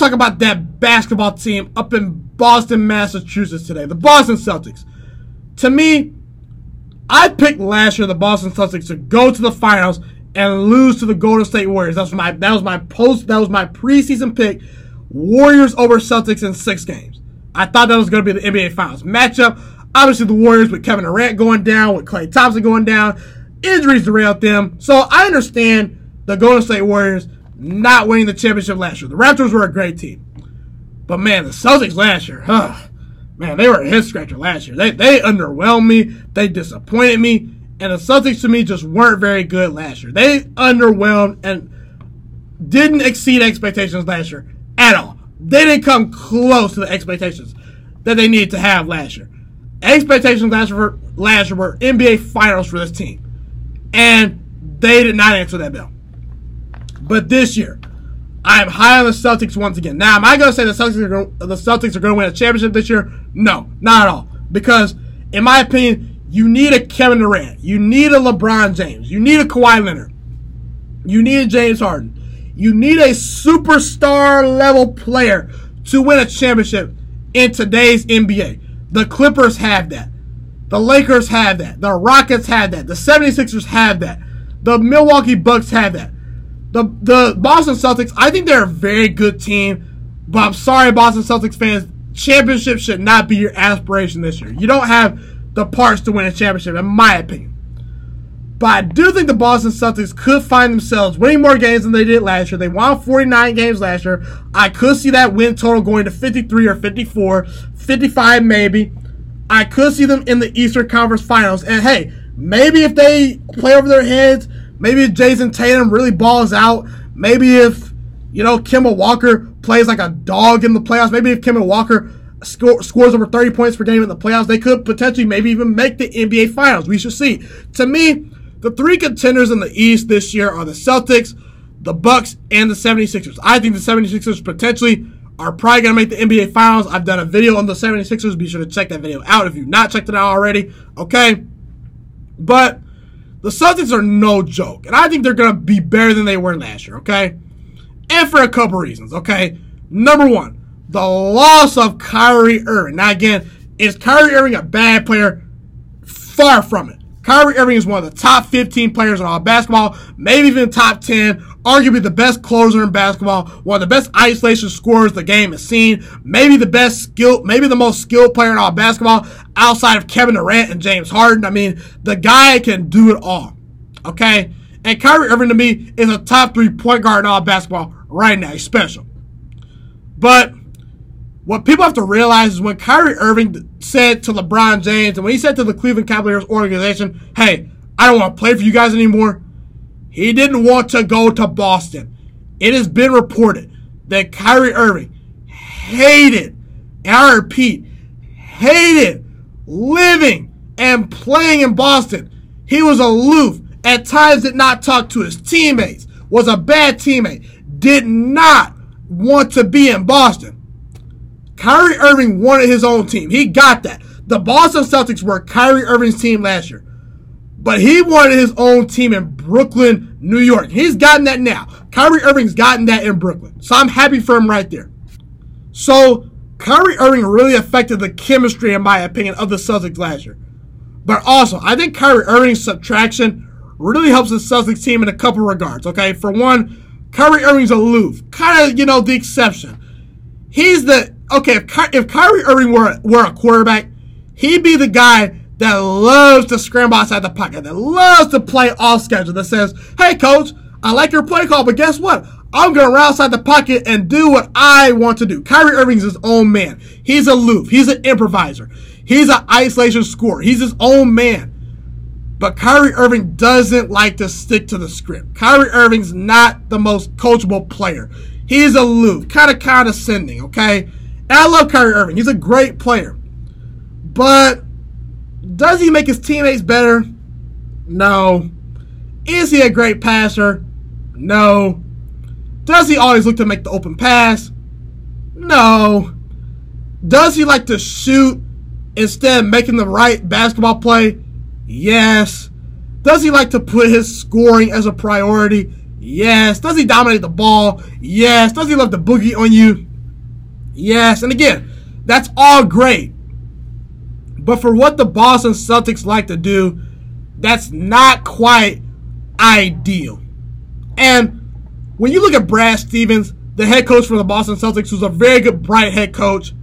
talk about that basketball team up in Boston, Massachusetts today. The Boston Celtics. To me, I picked last year the Boston Celtics to go to the finals and lose to the Golden State Warriors. That was my that was my post that was my preseason pick. Warriors over Celtics in six games. I thought that was going to be the NBA Finals matchup. Obviously, the Warriors with Kevin Durant going down, with Klay Thompson going down, injuries derailed them. So I understand the Golden State Warriors not winning the championship last year. The Raptors were a great team, but man, the Celtics last year, huh? Man, they were a head scratcher last year. They they underwhelmed me. They disappointed me. And the Celtics to me just weren't very good last year. They underwhelmed and didn't exceed expectations last year at all. They didn't come close to the expectations that they needed to have last year. Expectations last year, last year were NBA Finals for this team, and they did not answer that bell. But this year, I am high on the Celtics once again. Now, am I going to say the Celtics are going, the Celtics are going to win a championship this year? No, not at all. Because, in my opinion, you need a Kevin Durant, you need a LeBron James, you need a Kawhi Leonard, you need a James Harden, you need a superstar level player to win a championship in today's NBA. The Clippers have that. The Lakers have that. The Rockets have that. The 76ers have that. The Milwaukee Bucks have that. The the Boston Celtics, I think they're a very good team, but I'm sorry, Boston Celtics fans. Championship should not be your aspiration this year. You don't have the parts to win a championship, in my opinion. But I do think the Boston Celtics could find themselves winning more games than they did last year. They won 49 games last year. I could see that win total going to 53 or 54, 55 maybe. I could see them in the Eastern Conference Finals. And hey, maybe if they play over their heads, maybe if Jayson Tatum really balls out, maybe if, you know, Kemba Walker plays like a dog in the playoffs, maybe if Kemba Walker score, scores over 30 points per game in the playoffs, they could potentially maybe even make the NBA Finals. We should see. To me, the three contenders in the East this year are the Celtics, the Bucks, and the 76ers. I think the 76ers potentially are probably going to make the NBA Finals. I've done a video on the 76ers. Be sure to check that video out if you've not checked it out already. Okay? But the Celtics are no joke. And I think they're going to be better than they were last year. Okay? And for a couple reasons. Okay? Number one, the loss of Kyrie Irving. Now, again, is Kyrie Irving a bad player? Far from it. Kyrie Irving is one of the top 15 players in all basketball, maybe even top 10, arguably the best closer in basketball, one of the best isolation scorers the game has seen, maybe the best skill, maybe the most skilled player in all basketball outside of Kevin Durant and James Harden. I mean, the guy can do it all. Okay? And Kyrie Irving to me is a top three point guard in all basketball right now. He's special. But what people have to realize is when Kyrie Irving said to LeBron James and when he said to the Cleveland Cavaliers organization, hey, I don't want to play for you guys anymore, he didn't want to go to Boston. It has been reported that Kyrie Irving hated, and I repeat, hated living and playing in Boston. He was aloof, at times did not talk to his teammates, was a bad teammate, did not want to be in Boston. Kyrie Irving wanted his own team. He got that. The Boston Celtics were Kyrie Irving's team last year. But he wanted his own team in Brooklyn, New York. He's gotten that now. Kyrie Irving's gotten that in Brooklyn. So I'm happy for him right there. So Kyrie Irving really affected the chemistry, in my opinion, of the Celtics last year. But also, I think Kyrie Irving's subtraction really helps the Celtics team in a couple regards. Okay, for one, Kyrie Irving's aloof, kind of you know the exception. He's the okay, if, Ky- if Kyrie Irving were, were a quarterback, he'd be the guy that loves to scramble outside the pocket, that loves to play off schedule, that says, hey, coach, I like your play call, but guess what? I'm going to run outside the pocket and do what I want to do. Kyrie Irving's his own man. He's aloof. He's an improviser. He's an isolation scorer. He's his own man. But Kyrie Irving doesn't like to stick to the script. Kyrie Irving's not the most coachable player. He's aloof, kind of condescending, okay? And I love Kyrie Irving. He's a great player. But does he make his teammates better? No. Is he a great passer? No. Does he always look to make the open pass? No. Does he like to shoot instead of making the right basketball play? Yes. Does he like to put his scoring as a priority? Yes. Does he dominate the ball? Yes. Does he love the boogie on you? Yes, and again, that's all great. But for what the Boston Celtics like to do, that's not quite ideal. And when you look at Brad Stevens, the head coach for the Boston Celtics, who's a very good, bright head coach,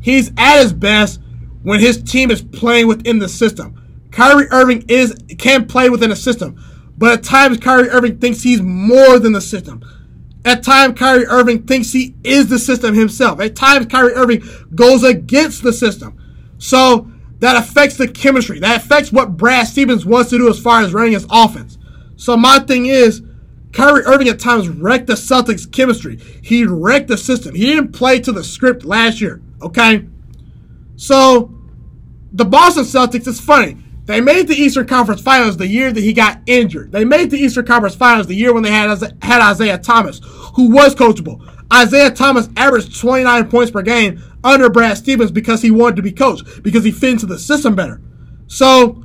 he's at his best when his team is playing within the system. Kyrie Irving is can play within a system, but at times Kyrie Irving thinks he's more than the system. At times Kyrie Irving thinks he is the system himself. At times Kyrie Irving goes against the system. So that affects the chemistry. That affects what Brad Stevens wants to do as far as running his offense. So my thing is, Kyrie Irving at times wrecked the Celtics chemistry. He wrecked the system. He didn't play to the script last year. Okay? So the Boston Celtics, it's funny. They made the Eastern Conference Finals the year that he got injured. They made the Eastern Conference Finals the year when they had had Isaiah Thomas, who was coachable. Isaiah Thomas averaged 29 points per game under Brad Stevens because he wanted to be coached, because he fit into the system better. So,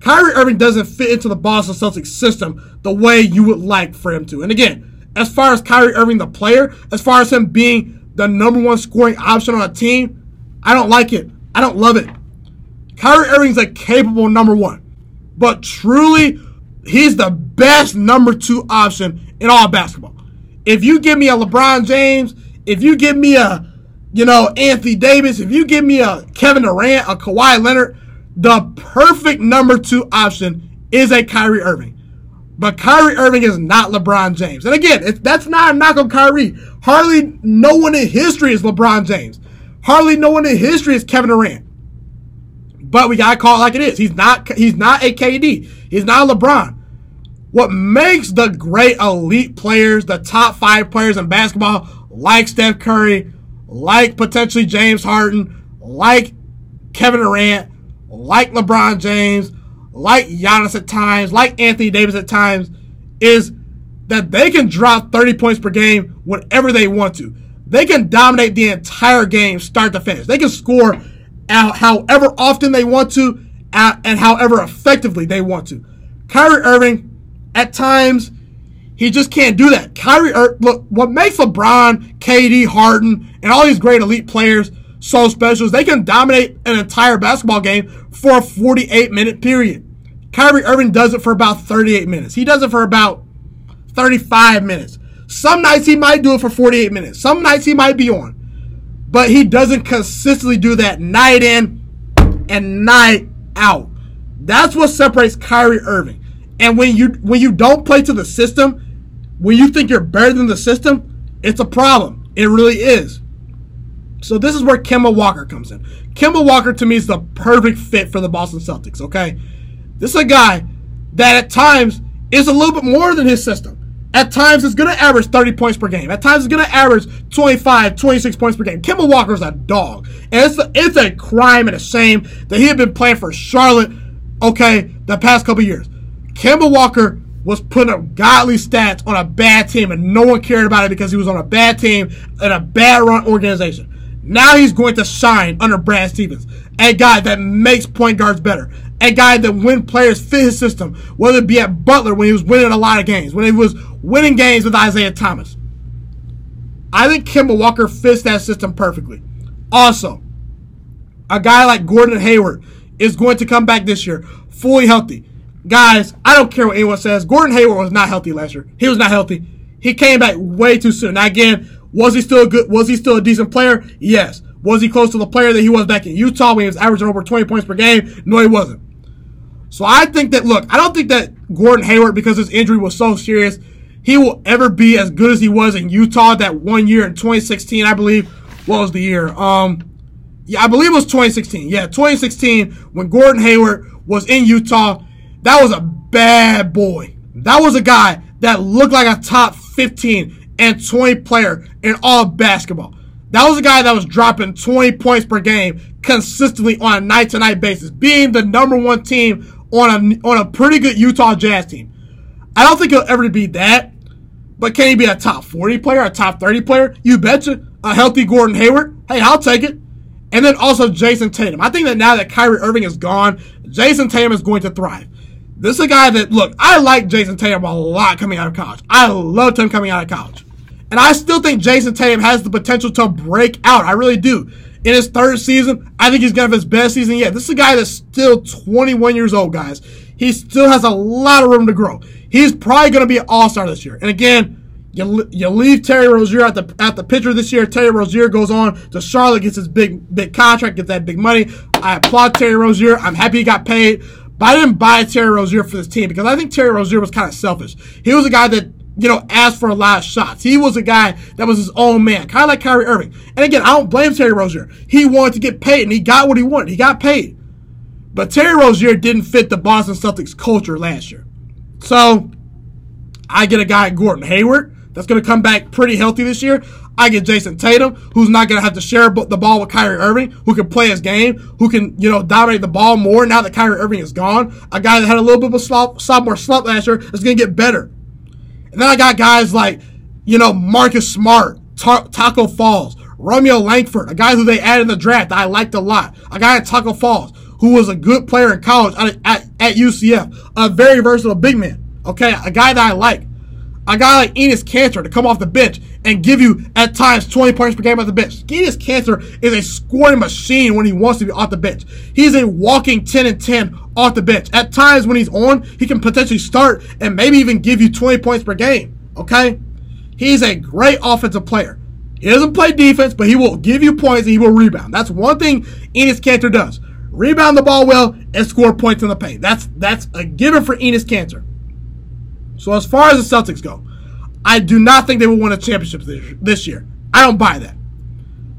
Kyrie Irving doesn't fit into the Boston Celtics system the way you would like for him to. And again, as far as Kyrie Irving, the player, as far as him being the number one scoring option on a team, I don't like it. I don't love it. Kyrie Irving's a capable number one, but truly, he's the best number two option in all basketball. If you give me a LeBron James, if you give me a, you know, Anthony Davis, if you give me a Kevin Durant, a Kawhi Leonard, the perfect number two option is a Kyrie Irving. But Kyrie Irving is not LeBron James. And again, that's not a knock on Kyrie. Hardly no one in history is LeBron James. Hardly no one in history is Kevin Durant. But we gotta call it like it is. He's not he's not a KD. He's not a LeBron. What makes the great elite players, the top five players in basketball, like Steph Curry, like potentially James Harden, like Kevin Durant, like LeBron James, like Giannis at times, like Anthony Davis at times, is that they can drop 30 points per game whenever they want to. They can dominate the entire game start to finish. They can score however often they want to and however effectively they want to. Kyrie Irving, at times, he just can't do that. Kyrie, Ir- look, what makes LeBron, KD, Harden, and all these great elite players so special is they can dominate an entire basketball game for a 48 minute period. Kyrie Irving does it for about 38 minutes. He does it for about 35 minutes. Some nights he might do it for 48 minutes. Some nights he might be on but he doesn't consistently do that night in and night out. That's what separates Kyrie Irving. And when you when you don't play to the system, when you think you're better than the system, it's a problem. It really is. So this is where Kemba Walker comes in. Kemba Walker to me is the perfect fit for the Boston Celtics, okay? This is a guy that at times is a little bit more than his system. At times, it's going to average 30 points per game. At times, it's going to average 25, 26 points per game. Kemba Walker's a dog. And it's a, it's a crime and a shame that he had been playing for Charlotte, okay, the past couple years. Kemba Walker was putting up godly stats on a bad team, and no one cared about it because he was on a bad team and a bad run organization. Now he's going to shine under Brad Stevens, a guy that makes point guards better, a guy that when players fit his system, whether it be at Butler when he was winning a lot of games, when he was winning games with Isaiah Thomas. I think Kemba Walker fits that system perfectly. Also, a guy like Gordon Hayward is going to come back this year fully healthy. Guys, I don't care what anyone says. Gordon Hayward was not healthy last year. He was not healthy. He came back way too soon. Now again, was he still a good? Was he still a decent player? Yes. Was he close to the player that he was back in Utah when he was averaging over 20 points per game? No, he wasn't. So I think that, look, I don't think that Gordon Hayward, because his injury was so serious, he will ever be as good as he was in Utah that one year in 2016, I believe. What was the year? Um, yeah, I believe it was 2016. Yeah, 2016 when Gordon Hayward was in Utah. That was a bad boy. That was a guy that looked like a top 15 and 20 player in all basketball. That was a guy that was dropping 20 points per game consistently on a night to night basis, being the number one team on a, on a pretty good Utah Jazz team. I don't think he'll ever be that, but can he be a top 40 player, a top 30 player? You betcha. A healthy Gordon Hayward? Hey, I'll take it. And then also Jayson Tatum. I think that now that Kyrie Irving is gone, Jayson Tatum is going to thrive. This is a guy that, look, I like Jayson Tatum a lot coming out of college. I loved him coming out of college. And I still think Jayson Tatum has the potential to break out. I really do. In his third season, I think he's going to have his best season yet. This is a guy that's still 21 years old, guys. He still has a lot of room to grow. He's probably going to be an all star this year. And again, you, you leave Terry Rozier at the at the pitcher this year. Terry Rozier goes on to Charlotte, gets his big big contract, gets that big money. I applaud Terry Rozier. I'm happy he got paid. But I didn't buy Terry Rozier for this team because I think Terry Rozier was kind of selfish. He was a guy that you know, asked for a lot of shots. He was a guy that was his own man, kind of like Kyrie Irving. And again, I don't blame Terry Rozier. He wanted to get paid, and he got what he wanted. He got paid. But Terry Rozier didn't fit the Boston Celtics culture last year. So, I get a guy, Gordon Hayward, that's going to come back pretty healthy this year. I get Jayson Tatum, who's not going to have to share the ball with Kyrie Irving, who can play his game, who can, you know, dominate the ball more now that Kyrie Irving is gone. A guy that had a little bit of a slump, sophomore slump last year is going to get better. And then I got guys like, you know, Marcus Smart, Ta- Tacko Falls, Romeo Langford, a guy who they added in the draft that I liked a lot. A guy at Tacko Falls who was a good player in college at, at, at UCF, a very versatile big man. Okay, a guy that I like. A guy like Enes Kanter to come off the bench and give you at times 20 points per game off the bench. Enes Kanter is a scoring machine when he wants to be off the bench. He's a walking 10 and 10 off the bench. At times when he's on, he can potentially start and maybe even give you 20 points per game. Okay? He's a great offensive player. He doesn't play defense, but he will give you points and he will rebound. That's one thing Enes Kanter does. Rebound the ball well and score points in the paint. That's that's a given for Enes Kanter. So as far as the Celtics go, I do not think they will win a championship this year. I don't buy that.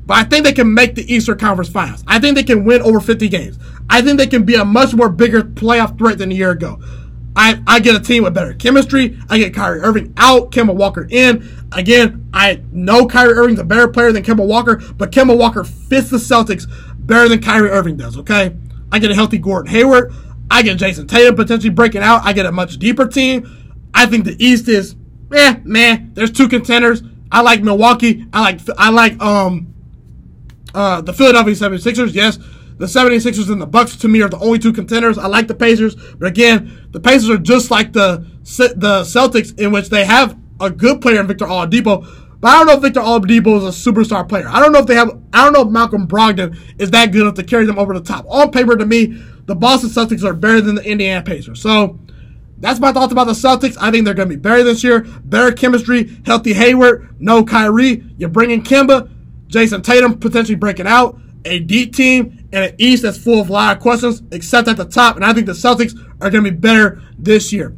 But I think they can make the Eastern Conference Finals. I think they can win over 50 games. I think they can be a much more bigger playoff threat than a year ago. I, I get a team with better chemistry. I get Kyrie Irving out, Kemba Walker in. Again, I know Kyrie Irving's a better player than Kemba Walker, but Kemba Walker fits the Celtics better than Kyrie Irving does, okay? I get a healthy Gordon Hayward. I get Jayson Tatum potentially breaking out. I get a much deeper team. I think the East is eh, man. There's two contenders. I like Milwaukee. I like I like um uh the Philadelphia 76ers. Yes, the 76ers and the Bucks to me are the only two contenders. I like the Pacers, but again, the Pacers are just like the the Celtics in which they have a good player in Victor Oladipo, but I don't know if Victor Oladipo is a superstar player. I don't know if they have. I don't know if Malcolm Brogdon is that good enough to carry them over the top. On paper, to me, the Boston Celtics are better than the Indiana Pacers. So that's my thoughts about the Celtics. I think they're going to be better this year. Better chemistry, healthy Hayward, no Kyrie. You're bringing Kemba, Jayson Tatum potentially breaking out, a deep team, and an East that's full of a lot of questions, except at the top. And I think the Celtics are going to be better this year.